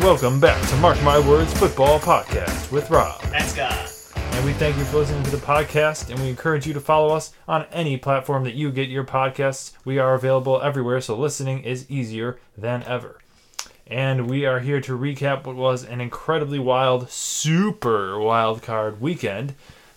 And welcome back to Mark My Words Football Podcast with Rob. And Scott. And we thank you for listening to the podcast, and we encourage you to follow us on any platform that you get your podcasts. We are available everywhere, so listening is easier than ever. And we are here to recap what was an incredibly wild, super wild card weekend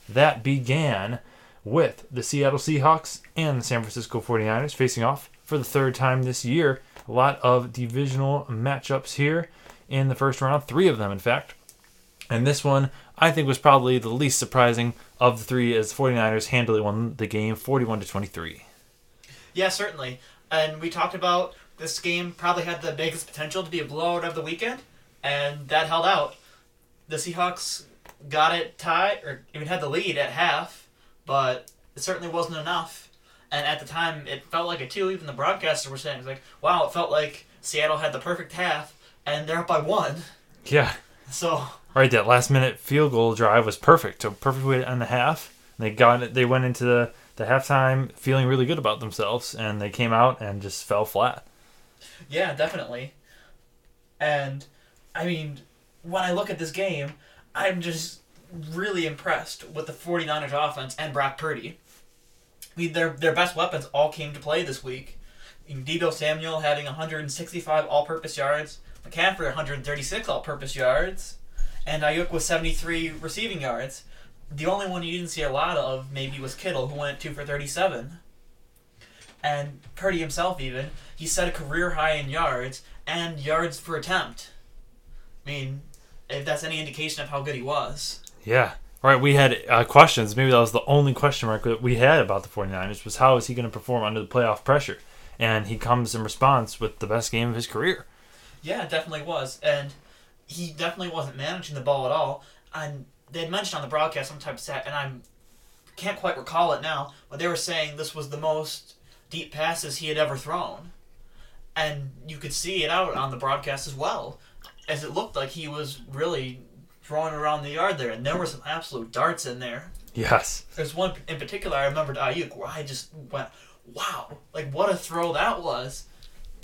that began with the Seattle Seahawks and the San Francisco 49ers facing off for the third time this year. A lot of divisional matchups here in the first round, three of them, in fact. And this one, I think, was probably the least surprising of the three as the 49ers handily won the game 41 to 23. Yeah, certainly. And we talked about this game probably had the biggest potential to be a blowout of the weekend, and that held out. The Seahawks got it tied, or even had the lead at half, but it certainly wasn't enough. And at the time, it felt like a two. Even the broadcasters were saying, "It's like, wow, it felt like Seattle had the perfect half, and they're up by one." Yeah. So Right, that last minute field goal drive was perfect. So perfect way to end the half. They got it. They went into the, the halftime feeling really good about themselves, and they came out and just fell flat. Yeah, definitely. And I mean, when I look at this game, I'm just really impressed with the 49ers offense and Brock Purdy. I mean, their their best weapons all came to play this week. Deebo Samuel having 165 all-purpose yards, McCaffrey 136 all-purpose yards, and Aiyuk with 73 receiving yards. The only one you didn't see a lot of maybe was Kittle, who went two for 37. And Purdy himself, even, he set a career high in yards and yards per attempt. I mean, if that's any indication of how good he was. Yeah. Right, we had uh, questions. Maybe that was the only question mark that we had about the 49ers was how is he going to perform under the playoff pressure? And he comes in response with the best game of his career. Yeah, definitely was. And he definitely wasn't managing the ball at all. And they had mentioned on the broadcast some type of stat, and I can't quite recall it now, but they were saying this was the most deep passes he had ever thrown. And you could see it out on the broadcast as well, as it looked like he was really throwing around the yard there, and there were some absolute darts in there. Yes. There's one in particular I remembered Aiyuk where I just went, wow, like what a throw that was.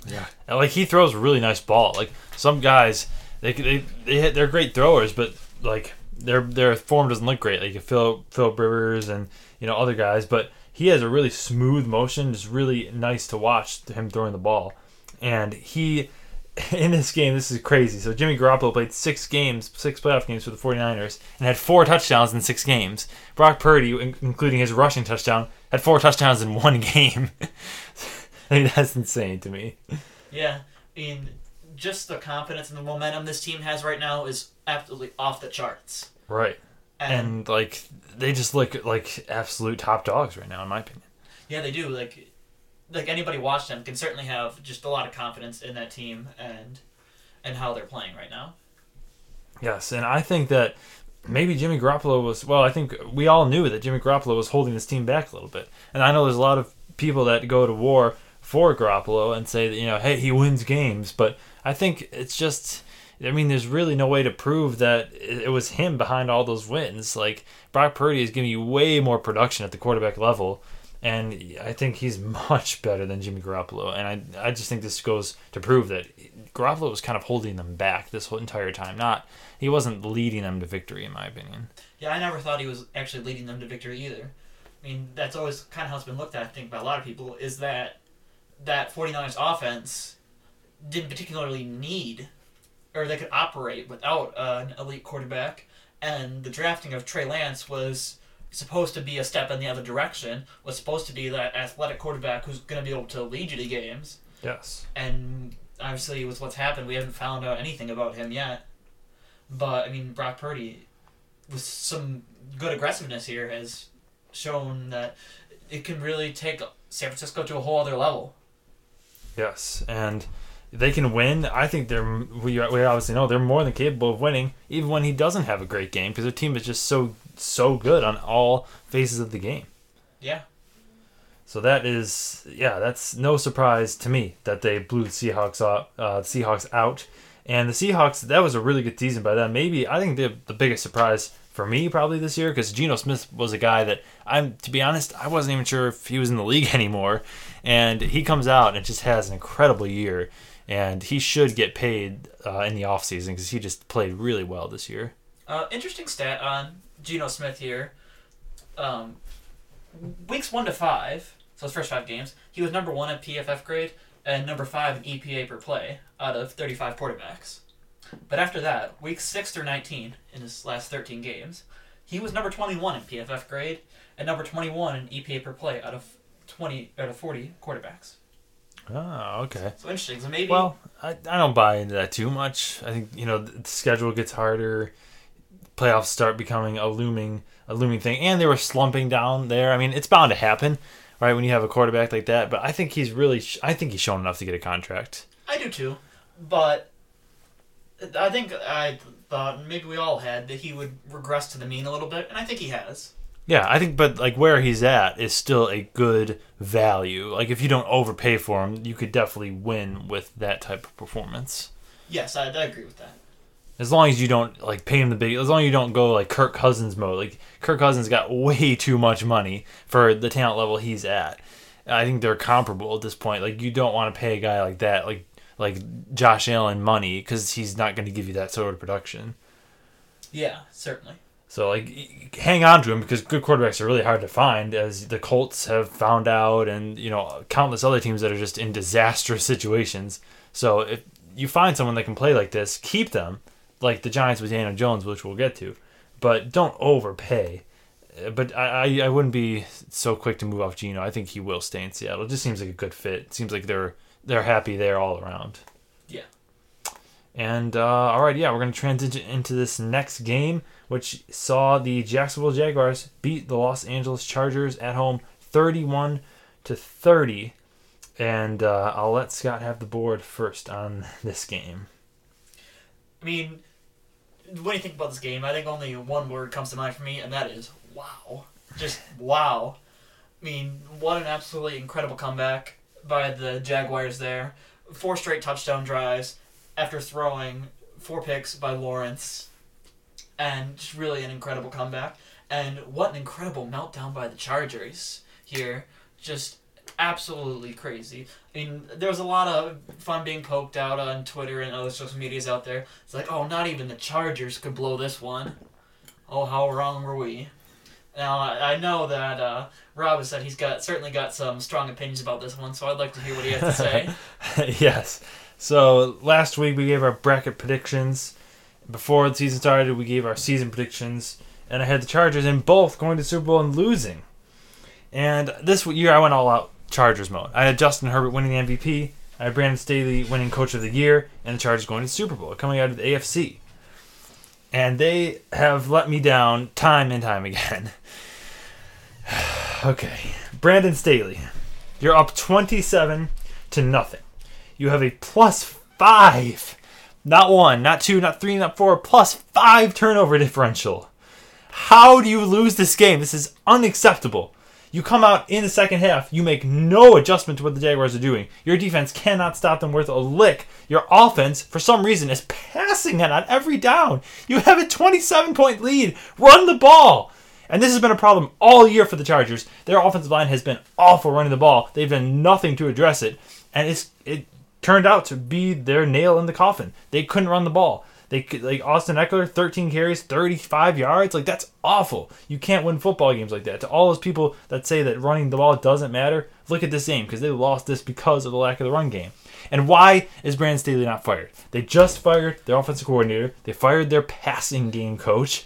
Yeah. And like he throws a really nice ball. Like some guys, they they they hit, they're great throwers, but like their their form doesn't look great. Like Phil Phil Rivers and you know other guys, but he has a really smooth motion. It's really nice to watch him throwing the ball. And he in this game, this is crazy. So Jimmy Garoppolo played six games, six playoff games for the 49ers, and had four touchdowns in six games. Brock Purdy, including his rushing touchdown, had four touchdowns in one game. Mean, that's insane to me. Yeah, I mean, just the confidence and the momentum this team has right now is absolutely off the charts. Right. And, And like they just look like absolute top dogs right now, in my opinion. yeah, they do. Like, like anybody watch them can certainly have just a lot of confidence in that team and and how they're playing right now. Yes, and I think that maybe Jimmy Garoppolo was well. I think we all knew that Jimmy Garoppolo was holding this team back a little bit, and I know there's a lot of people that go to war for Garoppolo and say that you know, hey, he wins games, but I think it's just. I mean, there's really no way to prove that it was him behind all those wins. Like Brock Purdy is giving you way more production at the quarterback level, and I think he's much better than Jimmy Garoppolo. And I, I just think this goes to prove that Garoppolo was kind of holding them back this whole entire time. Not he wasn't leading them to victory, in my opinion. Yeah, I never thought he was actually leading them to victory either. I mean, that's always kind of how it's been looked at, I think, by a lot of people, is that that 49ers offense didn't particularly need, or they could operate without uh, an elite quarterback, and the drafting of Trey Lance was supposed to be a step in the other direction, was supposed to be that athletic quarterback who's going to be able to lead you to games, Yes. and obviously with what's happened, we haven't found out anything about him yet. But I mean, Brock Purdy, with some good aggressiveness here, has shown that it can really take San Francisco to a whole other level. Yes, and they can win. I think they're we, we obviously know they're more than capable of winning, even when he doesn't have a great game, because their team is just so so good on all phases of the game. Yeah, So that is, yeah, that's no surprise to me that they blew the Seahawks out. Uh, the Seahawks out, and the Seahawks that was a really good season by them. Maybe I think the the biggest surprise for me probably this year because Geno Smith was a guy that I'm to be honest I wasn't even sure if he was in the league anymore, and he comes out and just has an incredible year, and he should get paid uh, in the offseason because he just played really well this year. Uh, interesting stat on Geno Smith here. Um, weeks one to five, so his first five games, he was number one in PFF grade and number five in EPA per play out of 35 quarterbacks. But after that, weeks six through 19 in his last 13 games, he was number 21 in PFF grade and number 21 in EPA per play out of 20 out of 40 quarterbacks. Oh, okay. So interesting. So maybe Well, I, I don't buy into that too much. I think you know the schedule gets harder, playoffs start becoming a looming a looming thing, and they were slumping down there. I mean, it's bound to happen, right? When you have a quarterback like that. But I think he's really, sh- I think he's shown enough to get a contract. I do too, but I think I thought maybe we all had that he would regress to the mean a little bit, and I think he has. Yeah, I think, but like where he's at is still a good value. Like if you don't overpay for him, you could definitely win with that type of performance. Yes, I, I agree with that. As long as you don't like pay him the big, as long as you don't go like Kirk Cousins mode. Like Kirk Cousins got way too much money for the talent level he's at. I think they're comparable at this point. Like you don't want to pay a guy like that, like like Josh Allen money, because he's not going to give you that sort of production. Yeah, certainly. So like, hang on to him because good quarterbacks are really hard to find, as the Colts have found out, and you know countless other teams that are just in disastrous situations. So if you find someone that can play like this, keep them, like the Giants with Daniel Jones, which we'll get to, but don't overpay. Uh, But I, I, wouldn't be so quick to move off Geno. I think he will stay in Seattle. It just seems like a good fit. It seems like they're they're happy there all around. Yeah. And uh, all right, yeah, we're going to transition into this next game, which saw the Jacksonville Jaguars beat the Los Angeles Chargers at home, thirty-one to thirty. And uh, I'll let Scott have the board first on this game. I mean, when you think about this game, I think only one word comes to mind for me, and that is wow. Just wow. I mean, what an absolutely incredible comeback by the Jaguars there. Four straight touchdown drives after throwing four picks by Lawrence. And just really an incredible comeback. And what an incredible meltdown by the Chargers here. Just absolutely crazy. I mean, there was a lot of fun being poked out on Twitter and other social medias out there. It's like, oh, not even the Chargers could blow this one. Oh, how wrong were we? Now I know that uh, Rob has said he's got certainly got some strong opinions about this one, so I'd like to hear what he has to say. yes. So last week we gave our bracket predictions. Before the season started, we gave our season predictions, and I had the Chargers in both going to Super Bowl and losing. And this year I went all out Chargers mode. I had Justin Herbert winning the MVP. I had Brandon Staley winning Coach of the Year, and the Chargers going to Super Bowl, coming out of the AFC. And they have let me down time and time again. okay, Brandon Staley, you're up 27 to nothing. You have a plus five, not one, not two, not three, not four, plus five turnover differential. How do you lose this game? This is unacceptable. You come out in the second half, you make no adjustment to what the Jaguars are doing. Your defense cannot stop them worth a lick. Your offense, for some reason, is passing it on every down. You have a 27 point lead. Run the ball. And this has been a problem all year for the Chargers. Their offensive line has been awful running the ball. They've done nothing to address it, and it's it turned out to be their nail in the coffin. They couldn't run the ball. They could, like Austin Ekeler, 13 carries, 35 yards. Like that's awful. You can't win football games like that. To all those people that say that running the ball doesn't matter, look at this game because they lost this because of the lack of the run game. And why is Brandon Staley not fired? They just fired their offensive coordinator. They fired their passing game coach.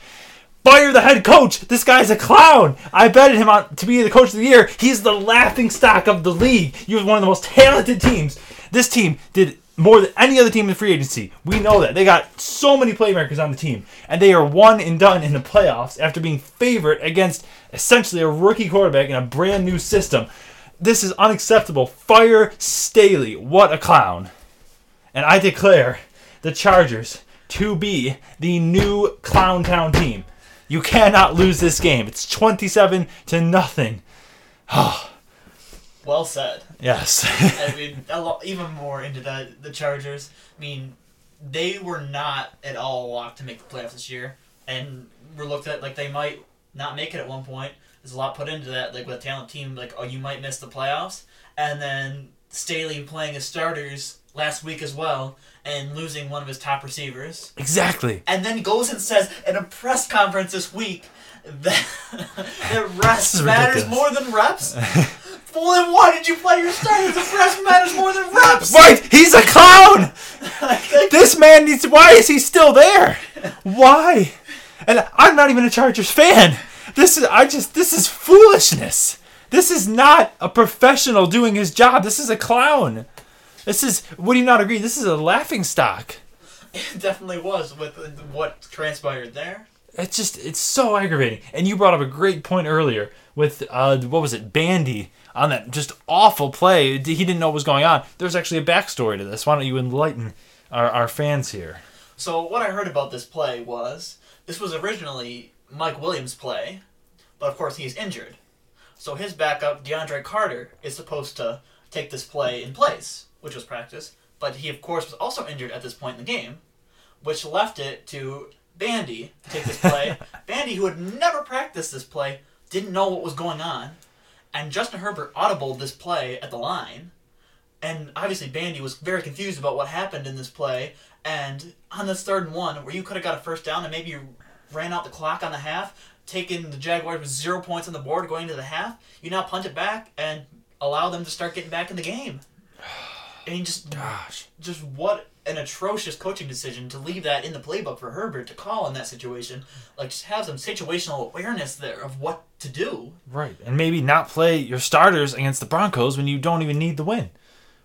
Fire the head coach. This guy's a clown. I betted him on to be the coach of the year. He's the laughing stock of the league. You have one of the most talented teams. This team did more than any other team in free agency. We know that. They got so many playmakers on the team, and they are one and done in the playoffs after being favored against essentially a rookie quarterback in a brand new system. This is unacceptable. Fire Staley. What a clown. And I declare the Chargers to be the new Clown Town team. You cannot lose this game. It's 27 to nothing. Ah. Well said. Yes. I mean, a lot, even more into the the Chargers. I mean, they were not at all locked to make the playoffs this year, and were looked at like they might not make it at one point. there's a lot put into that. Like with a talent team, like oh, you might miss the playoffs, and then Staley playing as starters last week as well and losing one of his top receivers, Exactly. and then goes and says in a press conference this week that, that rest matters more than reps. well, then why did you play your starters if rest matters more than reps? Right, he's a clown. This man needs. Why is he still there? Why? And I'm not even a Chargers fan. This is. I just. This is foolishness. This is not a professional doing his job. This is a clown. This is. Would you not agree? This is a laughing stock. it definitely was with what transpired there. It's just. It's so aggravating. And you brought up a great point earlier with uh, what was it, Bandy on that just awful play. He didn't know what was going on. There's actually a backstory to this. Why don't you enlighten our, our fans here? So what I heard about this play was this was originally Mike Williams' play, but of course he's injured. So his backup DeAndre Carter is supposed to take this play in place, which was practice. But he of course was also injured at this point in the game, which left it to Bandy to take this play. Bandy, who had never practiced this play, didn't know what was going on, and Justin Herbert audibled this play at the line. And obviously, Bandy was very confused about what happened in this play. And on this third and one, where you could have got a first down and maybe you ran out the clock on the half, taking the Jaguars with zero points on the board going into the half, you now punt it back and allow them to start getting back in the game. And just, Gosh. just what an atrocious coaching decision to leave that in the playbook for Herbert to call in that situation. Like, just have some situational awareness there of what to do. Right, and maybe not play your starters against the Broncos when you don't even need the win,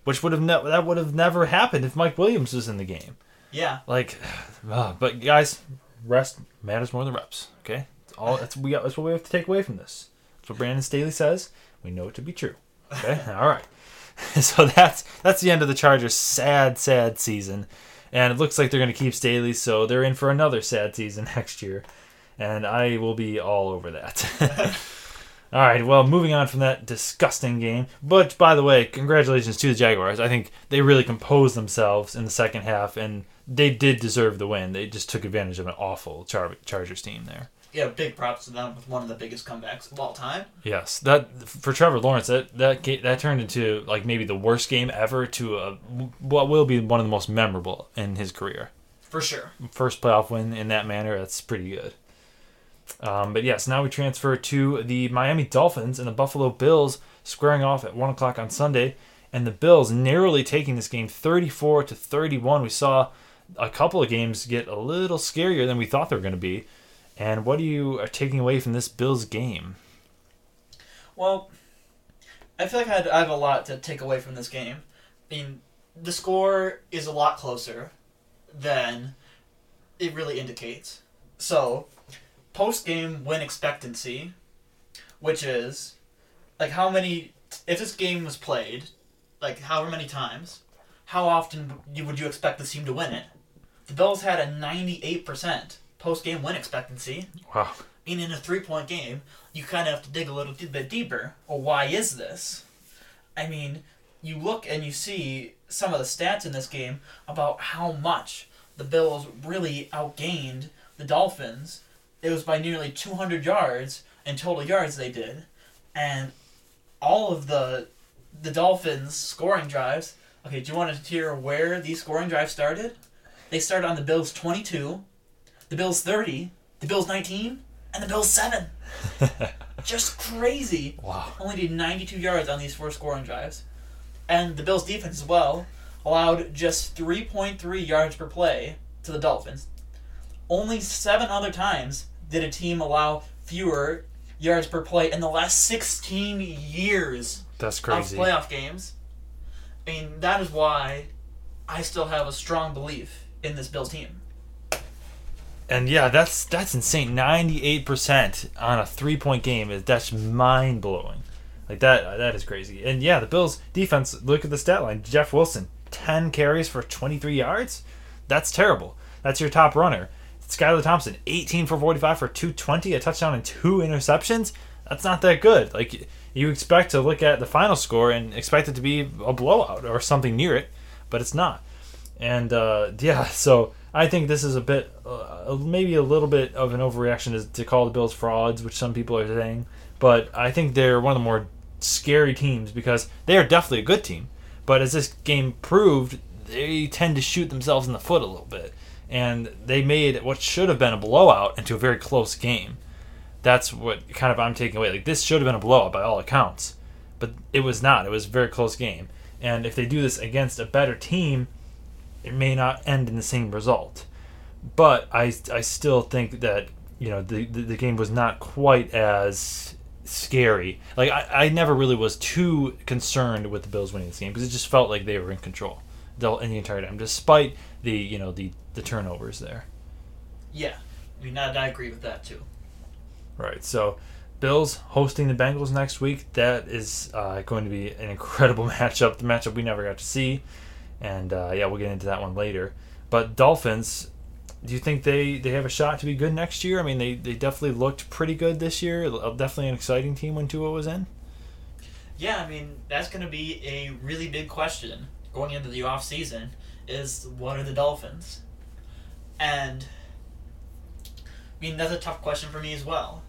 which would have ne- that would have never happened if Mike Williams was in the game. Yeah, Like, uh, but guys, rest matters more than reps. Okay, that's all that's we got. That's what we have to take away from this. That's what Brandon Staley says. We know it to be true. Okay, all right. So that's that's the end of the Chargers' sad, sad season, and it looks like they're going to keep Staley, so they're in for another sad season next year, and I will be all over that. All right, well, moving on from that disgusting game. But by the way, congratulations to the Jaguars. I think they really composed themselves in the second half, and they did deserve the win. They just took advantage of an awful Char- Chargers team there. yeah, big props to them with one of the biggest comebacks of all time. Yes, that for Trevor Lawrence, that that that turned into like maybe the worst game ever to a, what will be one of the most memorable in his career. For sure. first playoff win in that manner. That's pretty good. Um, but yes, now we transfer to the Miami Dolphins and the Buffalo Bills squaring off at one o'clock on Sunday, and the Bills narrowly taking this game, thirty-four to thirty-one. We saw a couple of games get a little scarier than we thought they were going to be. And what are you are taking away from this Bills game? Well, I feel like I have a lot to take away from this game. I mean, the score is a lot closer than it really indicates. So, post game win expectancy, which is like how many, if this game was played, like however many times, how often would you expect this team to win it? The Bills had a 98% post game win expectancy. Wow. And in a three point game, you kind of have to dig a little bit deeper. Well, why is this? I mean, you look and you see some of the stats in this game about how much the Bills really outgained the Dolphins. It was by nearly 200 yards in total yards they did. And all of the the Dolphins scoring drives. Okay, do you want to hear where these scoring drives started? They started on the Bills 22, the Bills 30, the Bills 19, and the Bills 7. Just crazy. Wow. Only did 92 yards on these four scoring drives. And the Bills defense as well allowed just 3.3 yards per play to the Dolphins. Only seven other times did a team allow fewer yards per play in the last 16 years That's crazy. of playoff games. I mean, that is why I still have a strong belief in this Bills team. And yeah, that's that's insane. Ninety-eight percent on a three-point game is that's mind-blowing. Like that that is crazy. And yeah, the Bills defense. Look at the stat line. Jeff Wilson, ten carries for twenty-three yards. That's terrible. That's your top runner. Skylar Thompson, eighteen for forty-five for two twenty, a touchdown and two interceptions. That's not that good. Like you expect to look at the final score and expect it to be a blowout or something near it, but it's not. And uh, yeah, so I think this is a bit, uh, maybe a little bit of an overreaction to call the Bills frauds, which some people are saying. but I think they're one of the more scary teams because they are definitely a good team. But as this game proved, they tend to shoot themselves in the foot a little bit. And they made what should have been a blowout into a very close game. That's what kind of I'm taking away. Like this should have been a blowout by all accounts, but it was not. It was a very close game. And if they do this against a better team, it may not end in the same result. But I, I still think that you know the, the, the game was not quite as scary. Like I, I never really was too concerned with the Bills winning this game because it just felt like they were in control the, in the entire time, despite the you know the the turnovers there. Yeah, I mean, I, I agree with that too. Right. So, Bills hosting the Bengals next week. That is uh, going to be an incredible matchup. The matchup we never got to see, and uh, yeah, we'll get into that one later. But Dolphins, do you think they, they have a shot to be good next year? I mean, they, they definitely looked pretty good this year. Definitely an exciting team when Tua was in. Yeah, I mean, that's going to be a really big question going into the off season. Is what are the Dolphins? And I mean, that's a tough question for me as well.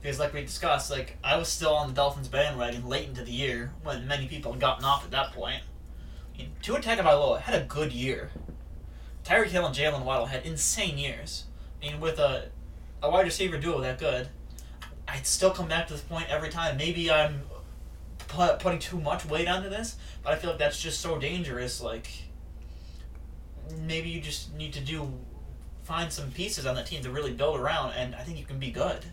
Because, like we discussed, like I was still on the Dolphins bandwagon late into the year when many people had gotten off at that point. I mean, Tua Tagovailoa had a good year. Tyreek Hill and Jaylen Waddle had insane years. I mean, with a a wide receiver duo that good, I'd still come back to this point every time. Maybe I'm pu- putting too much weight onto this, but I feel like that's just so dangerous. Like, maybe you just need to do find some pieces on that team to really build around, and I think you can be good.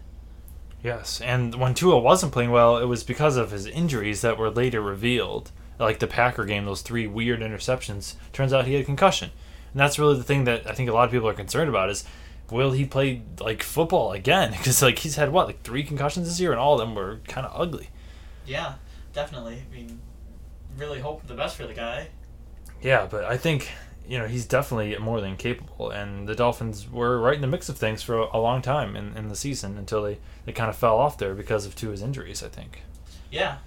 Yes, and when Tua wasn't playing well, it was because of his injuries that were later revealed. Like the Packer game, those three weird interceptions. Turns out he had a concussion, and that's really the thing that I think a lot of people are concerned about is will he play like football again? Because like he's had what like three concussions this year, and all of them were kind of ugly. Yeah, definitely. I mean, really hope the best for the guy. Yeah, but I think you know he's definitely more than capable, and the Dolphins were right in the mix of things for a, a long time in, in the season until they, they kind of fell off there because of Tua's injuries. I think. Yeah,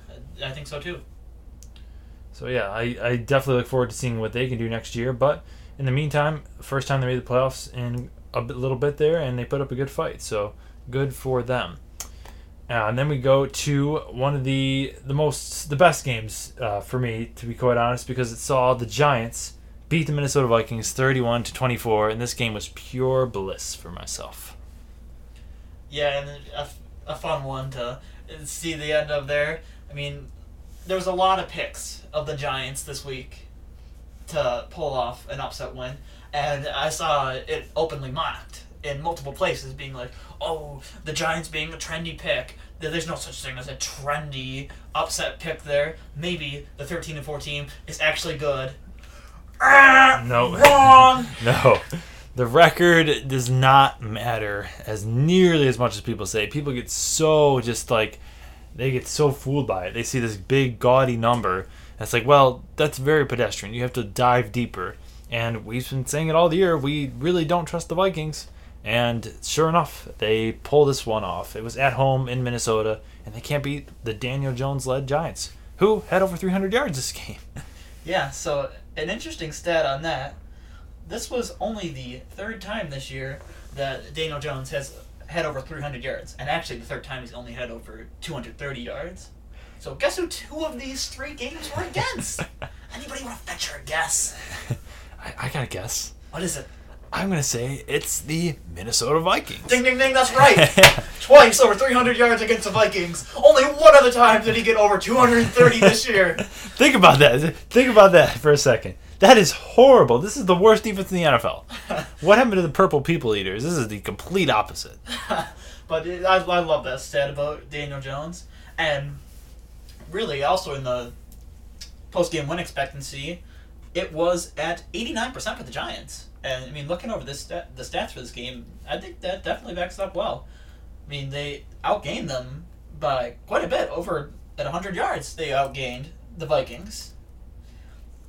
I think so too. So yeah, I, I definitely look forward to seeing what they can do next year. But in the meantime, first time they made the playoffs in a little bit there, and they put up a good fight. So good for them. Uh, and then we go to one of the the most the best games uh, for me, to be quite honest, because it saw the Giants beat the Minnesota Vikings 31 to 24, and this game was pure bliss for myself. Yeah, and a, a fun one to see the end of there. I mean, there was a lot of picks of the Giants this week to pull off an upset win, and I saw it openly mocked in multiple places, being like, "Oh, the Giants being a trendy pick." There's no such thing as a trendy upset pick there. Maybe the 13 and 14 is actually good. Ah, No. wrong. No. The record does not matter as nearly as much as people say. People get so just like they get so fooled by it. They see this big gaudy number. And it's like, well, that's very pedestrian. You have to dive deeper. And we've been saying it all the year. We really don't trust the Vikings. And sure enough, they pull this one off. It was at home in Minnesota, and they can't beat the Daniel Jones led Giants, who had over 300 yards this game. Yeah, so an interesting stat on that. This was only the third time this year that Daniel Jones has had over 300 yards, and actually the third time he's only had over 230 yards. So guess who two of these three games were against? Anybody want to venture a guess? I, I gotta guess. What is it? I'm gonna say it's the Minnesota Vikings. Ding ding ding, that's right! Twice over 300 yards against the Vikings. Only one other time did he get over 230 this year. Think about that. Think about that for a second. That is horrible. This is the worst defense in the NFL. What happened to the Purple People Eaters? This is the complete opposite. but it, I, I love that stat about Daniel Jones. And really, also in the post game win expectancy, it was at 89% for the Giants. And I mean, looking over this stat, the stats for this game, I think that definitely backs up well. I mean, they outgained them by quite a bit. Over at 100 yards, they outgained the Vikings.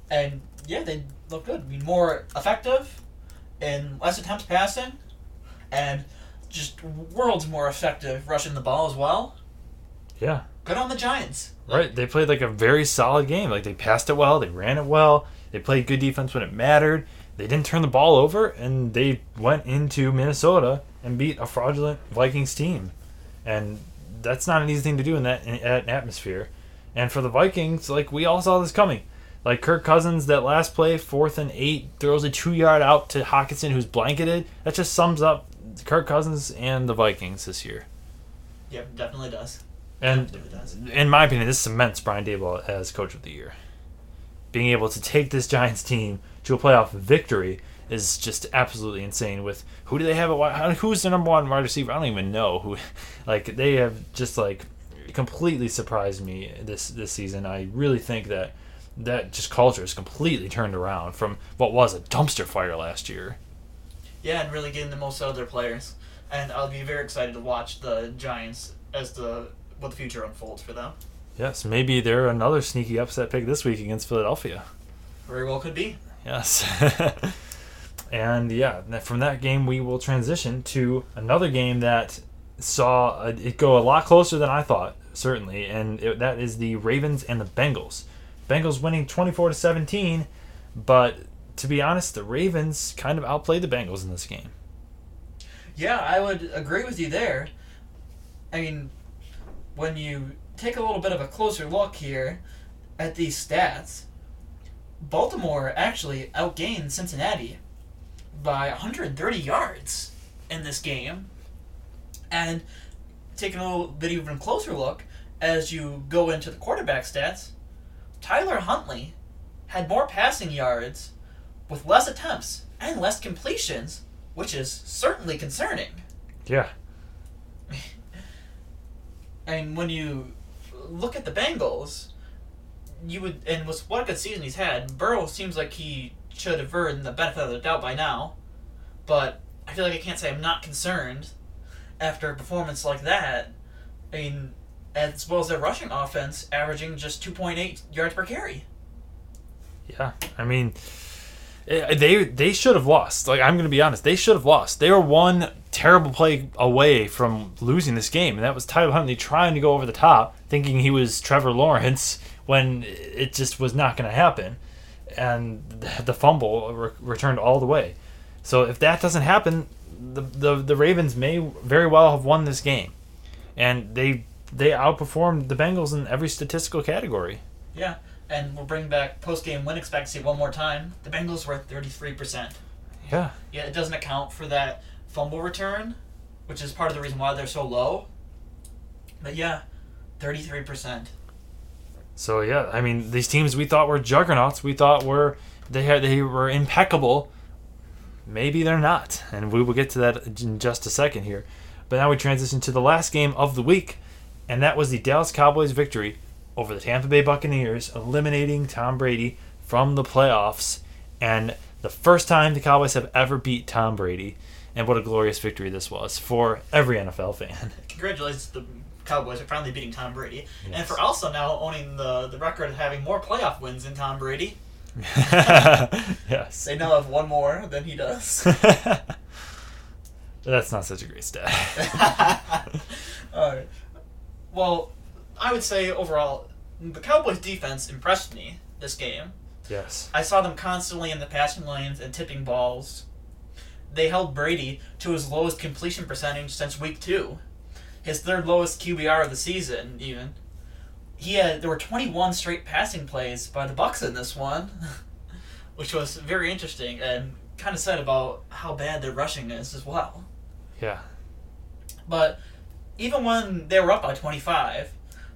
And yeah, they look good. I mean, more effective in less attempts passing, and just worlds more effective rushing the ball as well. Yeah. Good on the Giants. Right. They played like a very solid game. Like they passed it well, they ran it well, they played good defense when it mattered. They didn't turn the ball over, and they went into Minnesota and beat a fraudulent Vikings team. And that's not an easy thing to do in that, in that atmosphere. And for the Vikings, like we all saw this coming. Like Kirk Cousins, that last play, fourth and eight, throws a two yard out to Hockenson, who's blanketed. That just sums up Kirk Cousins and the Vikings this year. Yep, definitely does. And Definitely does. in my opinion, this cements Brian Daboll as coach of the year. Being able to take this Giants team to a playoff victory is just absolutely insane. With who do they have at? Who's the number one wide receiver? I don't even know who. Like they have just like completely surprised me this this season. I really think that that just culture is completely turned around from what was a dumpster fire last year. Yeah, and really getting the most out of their players. And I'll be very excited to watch the Giants as the what the future unfolds for them. Yes, maybe they're another sneaky upset pick this week against Philadelphia. Very well could be. Yes. and yeah, from that game, we will transition to another game that saw it go a lot closer than I thought, certainly, and it, that is the Ravens and the Bengals. Bengals winning 24 to 17, but to be honest, the Ravens kind of outplayed the Bengals in this game. Yeah, I would agree with you there. I mean, when you take a little bit of a closer look here at these stats, Baltimore actually outgained Cincinnati by 130 yards in this game. And taking a little bit even closer look, as you go into the quarterback stats, Tyler Huntley had more passing yards with less attempts and less completions, which is certainly concerning. Yeah. And when you look at the Bengals, you would, and with what a good season he's had, Burrow seems like he should have earned the benefit of the doubt by now. But I feel like I can't say I'm not concerned after a performance like that. I mean, as well as their rushing offense, averaging just 2.8 yards per carry. Yeah, I mean, eh, they they should have lost. Like I'm going to be honest, they should have lost. They were one terrible play away from losing this game, and that was Tyler Huntley trying to go over the top, thinking he was Trevor Lawrence when it just was not going to happen, and the fumble re- returned all the way. So if that doesn't happen, the, the the Ravens may very well have won this game, and they they outperformed the Bengals in every statistical category. Yeah, and we'll bring back post game win expectancy one more time. The Bengals were at 33%. Yeah. Yeah, it doesn't account for that fumble return, which is part of the reason why they're so low. But yeah, 33%. So yeah, I mean these teams we thought were juggernauts, we thought were they had they were impeccable. Maybe they're not, and we will get to that in just a second here. But now we transition to the last game of the week, and that was the Dallas Cowboys victory over the Tampa Bay Buccaneers, eliminating Tom Brady from the playoffs, and the first time the Cowboys have ever beat Tom Brady. And what a glorious victory this was for every NFL fan. Congratulations to the Cowboys are finally beating Tom Brady. And for also now owning the, the record of having more playoff wins than Tom Brady. yes. They now have one more than he does. That's not such a great stat. Alright. Well, I would say overall, the Cowboys defense impressed me this game. yes. I saw them constantly in the passing lanes and tipping balls. They held Brady to his lowest completion percentage since week two, his third lowest QBR of the season. Even he had there were 21 straight passing plays by the Bucs in this one, which was very interesting and kind of said about how bad their rushing is as well. Yeah. But even when they were up by 25,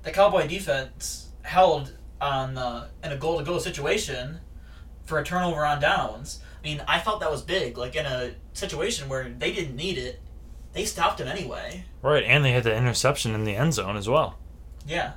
the Cowboy defense held on uh, in a goal to go situation for a turnover on downs. I mean, I felt that was big. Like in a situation where they didn't need it, they stopped him anyway. Right, and they had the interception in the end zone as well. Yeah.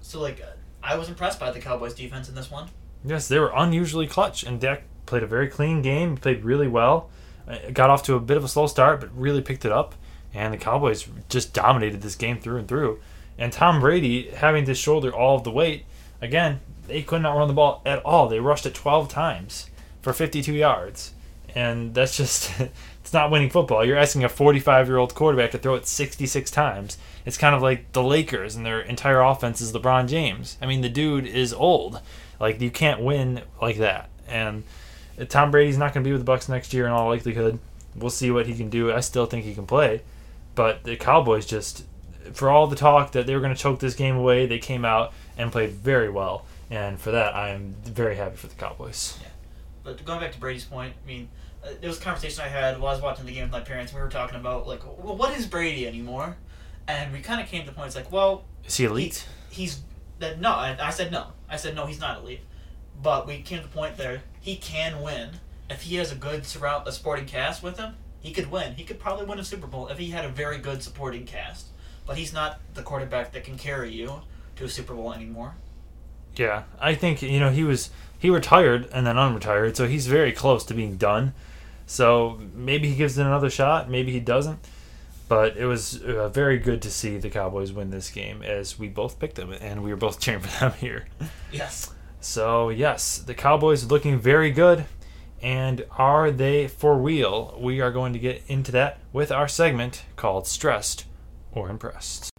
So like, I was impressed by the Cowboys defense in this one. Yes, they were unusually clutch, and Dak played a very clean game. Played really well. Uh, Got off to a bit of a slow start, but really picked it up. And the Cowboys just dominated this game through and through. And Tom Brady having to shoulder all of the weight. Again, they could not run the ball at all. They rushed it 12 times for 52 yards. And that's just, it's not winning football. You're asking a 45 year old quarterback to throw it 66 times. It's kind of like the Lakers and their entire offense is LeBron James. I mean, the dude is old. Like, you can't win like that. And Tom Brady's not going to be with the Bucs next year in all likelihood. We'll see what he can do. I still think he can play. But the Cowboys just for all the talk that they were going to choke this game away, they came out and played very well. And for that, I am very happy for the Cowboys. Yeah. But going back to Brady's point, I mean, uh, there was a conversation I had while I was watching the game with my parents. We were talking about like, well, what is Brady anymore? And we kind of came to the point. It's like, well, Is he elite? he's that no. I, I said no. I said no. He's not elite. But we came to the point there. He can win if he has a good surround a supporting cast with him. He could win. He could probably win a Super Bowl if he had a very good supporting cast. But he's not the quarterback that can carry you to a Super Bowl anymore. Yeah, I think you know he was he retired and then unretired, so he's very close to being done. So maybe he gives it another shot, maybe he doesn't. But it was uh, very good to see the Cowboys win this game, as we both picked them, and we were both cheering for them here. Yes. So yes, the Cowboys are looking very good. And are they for real? We are going to get into that with our segment called Stressed or Impressed.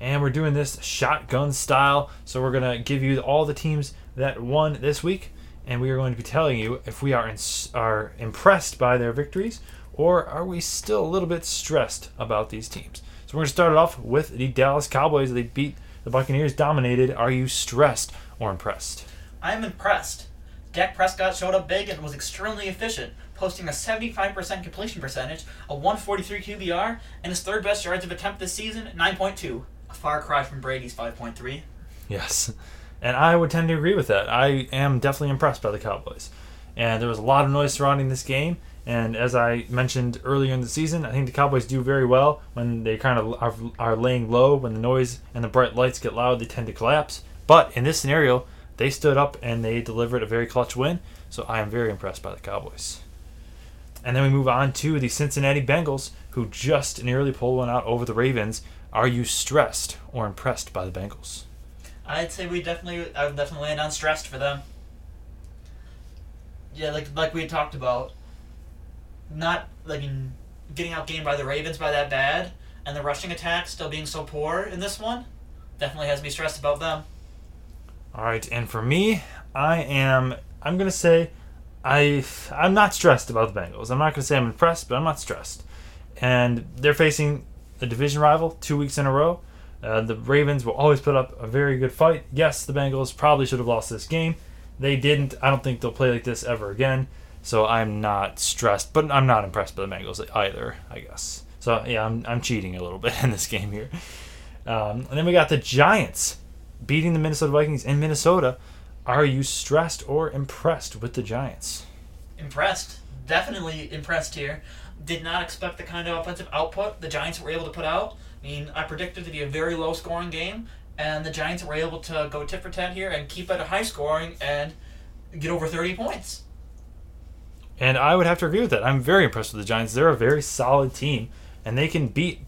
And we're doing this shotgun style. So we're to give you all the teams that won this week. And we are going to be telling you if we are, are impressed by their victories or are we still a little bit stressed about these teams. So we're to start it off with the Dallas Cowboys. They beat the Buccaneers, dominated. Are you stressed or impressed? I'm impressed. Dak Prescott showed up big and was extremely efficient, posting a 75% completion percentage, a 143 QBR, and his third best yards of attempt this season, 9.2. A far cry from Brady's 5.3. Yes. And I would tend to agree with that. I am definitely impressed by the Cowboys. And there was a lot of noise surrounding this game. And as I mentioned earlier in the season, I think the Cowboys do very well when they kind of are, are laying low. When the noise and the bright lights get loud, they tend to collapse. But in this scenario, they stood up and they delivered a very clutch win. So I am very impressed by the Cowboys. And then we move on to the Cincinnati Bengals, who just nearly pulled one out over the Ravens. Are you stressed or impressed by the Bengals? I'd say we definitely, I would definitely land on stressed for them. Yeah, like like we talked about, not like in getting outgained by the Ravens by that bad, and the rushing attack still being so poor in this one, definitely has me stressed about them. All right, and for me, I am. I'm gonna say, I I'm not stressed about the Bengals. I'm not gonna say I'm impressed, but I'm not stressed. And they're facing a division rival two weeks in a row. Uh, the Ravens will always put up a very good fight. Yes, the Bengals probably should have lost this game. They didn't. I don't think they'll play like this ever again. So I'm not stressed, but I'm not impressed by the Bengals either. I guess. So yeah, I'm I'm cheating a little bit in this game here. Um, and then we got the Giants beating the Minnesota Vikings in Minnesota. Are you stressed or impressed with the Giants? Impressed, definitely impressed here. Did not expect the kind of offensive output the Giants were able to put out. I mean, I predicted to be a very low scoring game, and the Giants were able to go tit for tat here and keep it a high scoring and get over 30 points. And I would have to agree with that. I'm very impressed with the Giants. They're a very solid team, and they can beat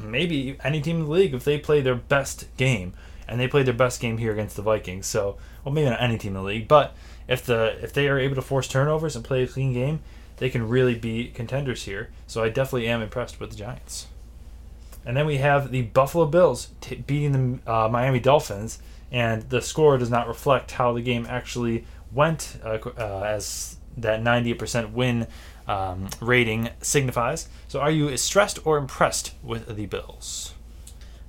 maybe any team in the league if they play their best game. And they played their best game here against the Vikings. So, well, maybe not any team in the league, but if the if they are able to force turnovers and play a clean game, they can really be contenders here. So I definitely am impressed with the Giants. And then we have the Buffalo Bills t- beating the uh, Miami Dolphins, and the score does not reflect how the game actually went, uh, uh, as that 98% win um, rating signifies. So, are you stressed or impressed with the Bills?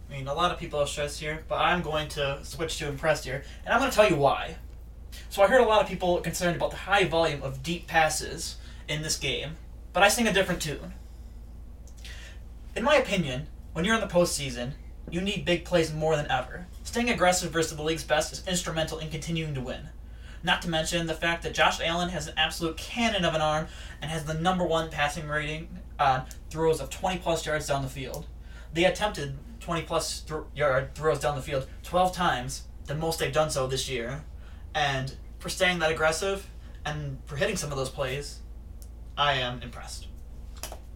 I mean, a lot of people are stressed here, but I'm going to switch to impressed here, and I'm going to tell you why. So I heard a lot of people concerned about the high volume of deep passes in this game, but I sing a different tune. In my opinion, when you're in the postseason, you need big plays more than ever. Staying aggressive versus the league's best is instrumental in continuing to win. Not to mention the fact that Josh Allen has an absolute cannon of an arm and has the number one passing rating on throws of 20 plus yards down the field. They attempted 20 plus th- yard throws down the field 12 times, the most they've done so this year. And for staying that aggressive and for hitting some of those plays, I am impressed.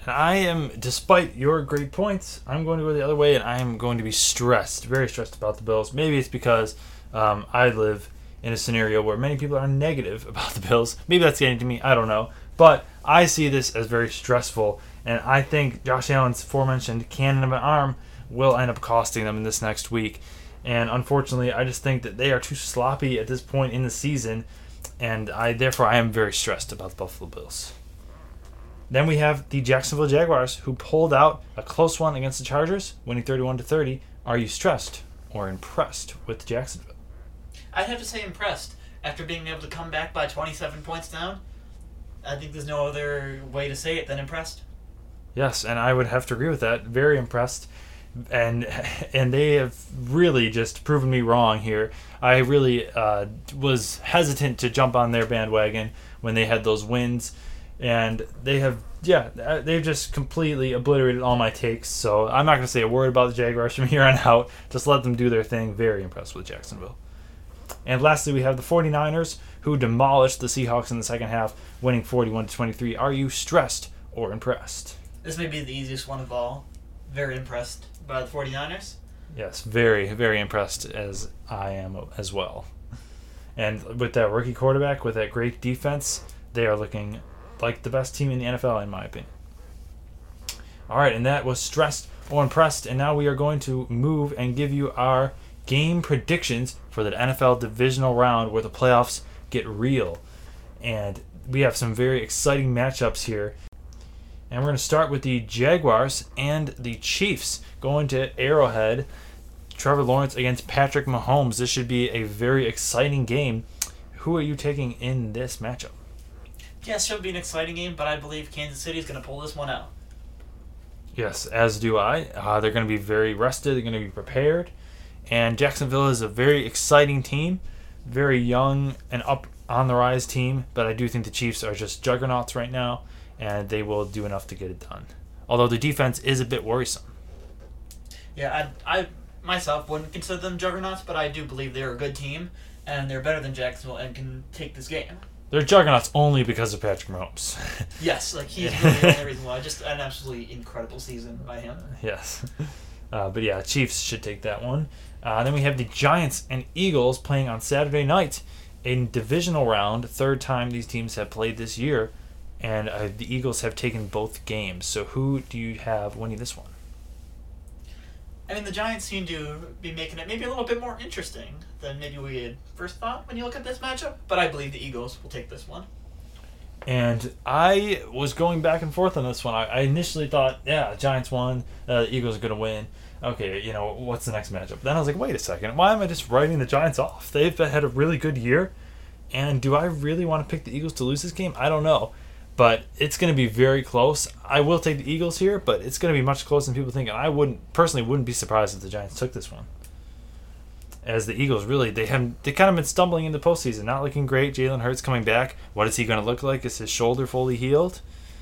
And I am, despite your great points, I'm going to go the other way, and I am going to be stressed, very stressed about the Bills. Maybe it's because um, I live in a scenario where many people are negative about the Bills. Maybe that's getting to me. I don't know. But I see this as very stressful, and I think Josh Allen's aforementioned cannon of an arm will end up costing them in this next week. And unfortunately, I just think that they are too sloppy at this point in the season, and I therefore I am very stressed about the Buffalo Bills. Then we have the Jacksonville Jaguars, who pulled out a close one against the Chargers, winning 31 to 30. Are you stressed or impressed with Jacksonville? I'd have to say impressed after being able to come back by 27 points down. I think there's no other way to say it than impressed. Yes, and I would have to agree with that. Very impressed, and and they have really just proven me wrong here. I really uh, was hesitant to jump on their bandwagon when they had those wins, and they have yeah uh, they've just completely obliterated all my takes. So I'm not going to say a word about the Jaguars from here on out. Just let them do their thing. Very impressed with Jacksonville. And lastly, we have the 49ers who demolished the Seahawks in the second half, winning 41 to 23. Are you stressed or impressed? This may be the easiest one of all. Very impressed by the 49ers. Yes, very, very impressed as I am as well. And with that rookie quarterback, with that great defense, they are looking like the best team in the NFL, in my opinion. All right, and that was stressed or impressed. And now we are going to move and give you our game predictions for the NFL divisional round where the playoffs get real. And we have some very exciting matchups here. And we're going to start with the Jaguars and the Chiefs going to Arrowhead. Trevor Lawrence against Patrick Mahomes. This should be a very exciting game. Who are you taking in this matchup? Yes, it should be an exciting game, but I believe Kansas City is going to pull this one out. Yes, as do I. Uh, they're going to be very rested. They're going to be prepared. And Jacksonville is a very exciting team, very young and up on the rise team. But I do think the Chiefs are just juggernauts right now, and they will do enough to get it done. Although the defense is a bit worrisome. Yeah, I, I myself wouldn't consider them juggernauts, but I do believe they're a good team, and they're better than Jacksonville and can take this game. They're juggernauts only because of Patrick Mahomes. Yes, like he's really the only reason why. Just an absolutely incredible season by him. yes. Uh, but yeah, Chiefs should take that one. Uh, then we have the Giants and Eagles playing on Saturday night in divisional round. Third time these teams have played this year, and uh, the Eagles have taken both games. So who do you have winning this one? I mean, the Giants seem to be making it maybe a little bit more interesting than maybe we had first thought when you look at this matchup. But I believe the Eagles will take this one. And I was going back and forth on this one. I, I initially thought, yeah, Giants won, uh, the Eagles are going to win. Okay, you know, what's the next matchup? Then I was like, wait a second, why am I just writing the Giants off? They've had a really good year. And do I really want to pick the Eagles to lose this game? I don't know. But it's going to be very close. I will take the Eagles here, but it's going to be much closer than people think. And I wouldn't, personally, wouldn't be surprised if the Giants took this one as the Eagles really they have they kind of been stumbling in the postseason, not looking great. Jalen Hurts coming back. What is he going to look like? Is his shoulder fully healed?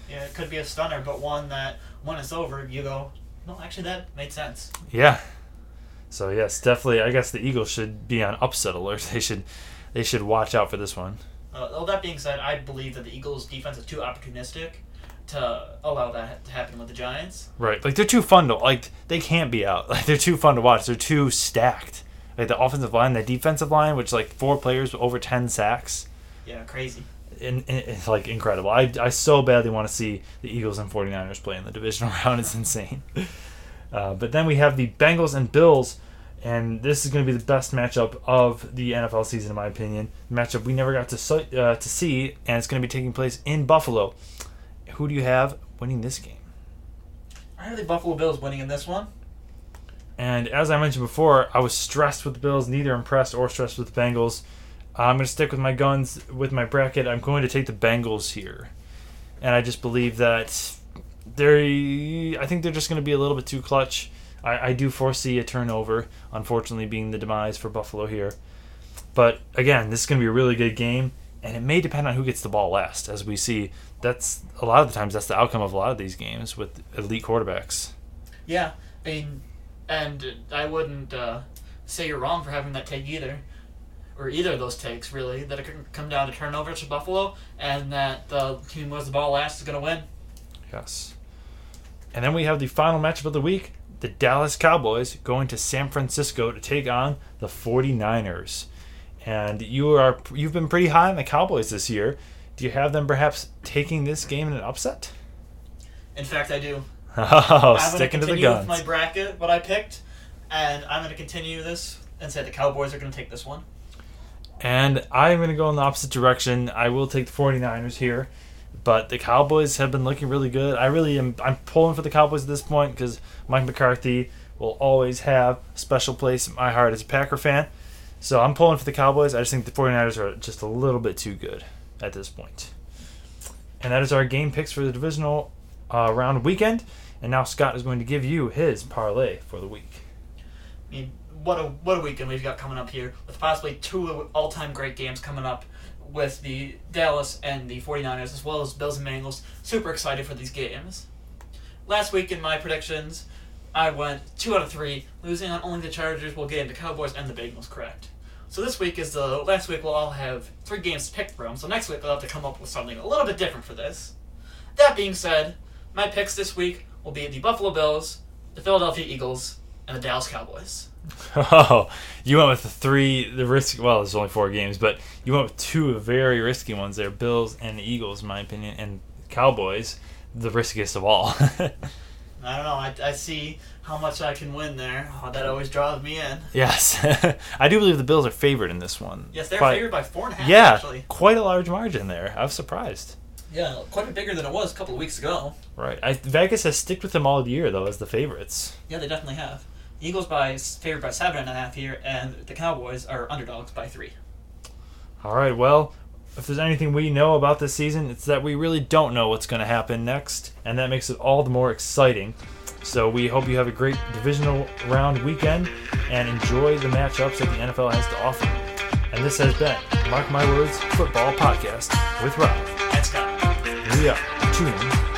Yeah, it could be a stunner, but one that when it's over, you go, no, actually that made sense. Yeah. So yes, definitely. I guess the Eagles should be on upset alert. They should they should watch out for this one. Uh, all that being said, I believe that the Eagles' defense is too opportunistic to allow that to happen with the Giants. Right, like they're too fun to like. They can't be out. Like they're too fun to watch. They're too stacked like the offensive line, the defensive line, which like four players with over ten sacks. Yeah, crazy. And, it's like incredible. I, I so badly want to see the Eagles and 49ers play in the divisional round. It's insane. Uh, but then we have the Bengals and Bills, and this is going to be the best matchup of the NFL season, in my opinion. matchup we never got to uh, to see, and it's going to be taking place in Buffalo. Who do you have winning this game? I have the Buffalo Bills winning in this one. And as I mentioned before, I was stressed with the Bills, neither impressed or stressed with the Bengals. I'm going to stick with my guns with my bracket. I'm going to take the Bengals here. And I just believe that they're, I think they're just going to be a little bit too clutch. I, I do foresee a turnover, unfortunately, being the demise for Buffalo here. But again, this is going to be a really good game, and it may depend on who gets the ball last. As we see, that's a lot of the times that's the outcome of a lot of these games with elite quarterbacks. Yeah, I mean, and I wouldn't uh, say you're wrong for having that take either, or either of those takes really. That it could come down to turnovers for Buffalo, and that the team with the ball last is going to win. Yes. And then we have the final matchup of the week: the Dallas Cowboys going to San Francisco to take on the 49ers. And you are you've been pretty high on the Cowboys this year. Do you have them perhaps taking this game in an upset? In fact, I do. Oh, I'm sticking to the guns. With my bracket, what I picked, and I'm going to continue this and say the Cowboys are going to take this one. And I'm going to go in the opposite direction. I will take the 49ers here. But the Cowboys have been looking really good. I really am. I'm pulling for the Cowboys at this point because Mike McCarthy will always have a special place in my heart as a Packer fan. So I'm pulling for the Cowboys. I just think the 49ers are just a little bit too good at this point. And that is our game picks for the divisional uh, round weekend. And now Scott is going to give you his parlay for the week. I mean, what a what a weekend we've got coming up here with possibly two all-time great games coming up with the Dallas and the 49ers as well as Bills and Bengals. Super excited for these games. Last week in my predictions, I went 2 out of 3, losing on only the Chargers will get into Cowboys and the Bengals correct. So this week is the last week we'll all have three games to pick from. So next week we'll have to come up with something a little bit different for this. That being said, my picks this week will be the Buffalo Bills, the Philadelphia Eagles, and the Dallas Cowboys. Oh, you went with the three, the risk. Well, there's only four games, but you went with two very risky ones there: Bills and the Eagles, in my opinion, and Cowboys, the riskiest of all. I don't know. I, I see how much I can win there. Oh, that always draws me in. yes, I do believe the Bills are favored in this one. Yes, they're Quite- favored by four and a half. Yeah, actually. quite a large margin there. I was surprised. Yeah, quite a bit bigger than it was a couple of weeks ago. Right, I, Vegas has sticked with them all year though as the favorites. Yeah, they definitely have. Eagles by favored by seven and a half here, and the Cowboys are underdogs by three. All right, well, if there's anything we know about this season, it's that we really don't know what's going to happen next, and that makes it all the more exciting. So we hope you have a great divisional round weekend and enjoy the matchups that the NFL has to offer. And this has been Mark My Words Football Podcast with Rob. And Scott. We are tuning out.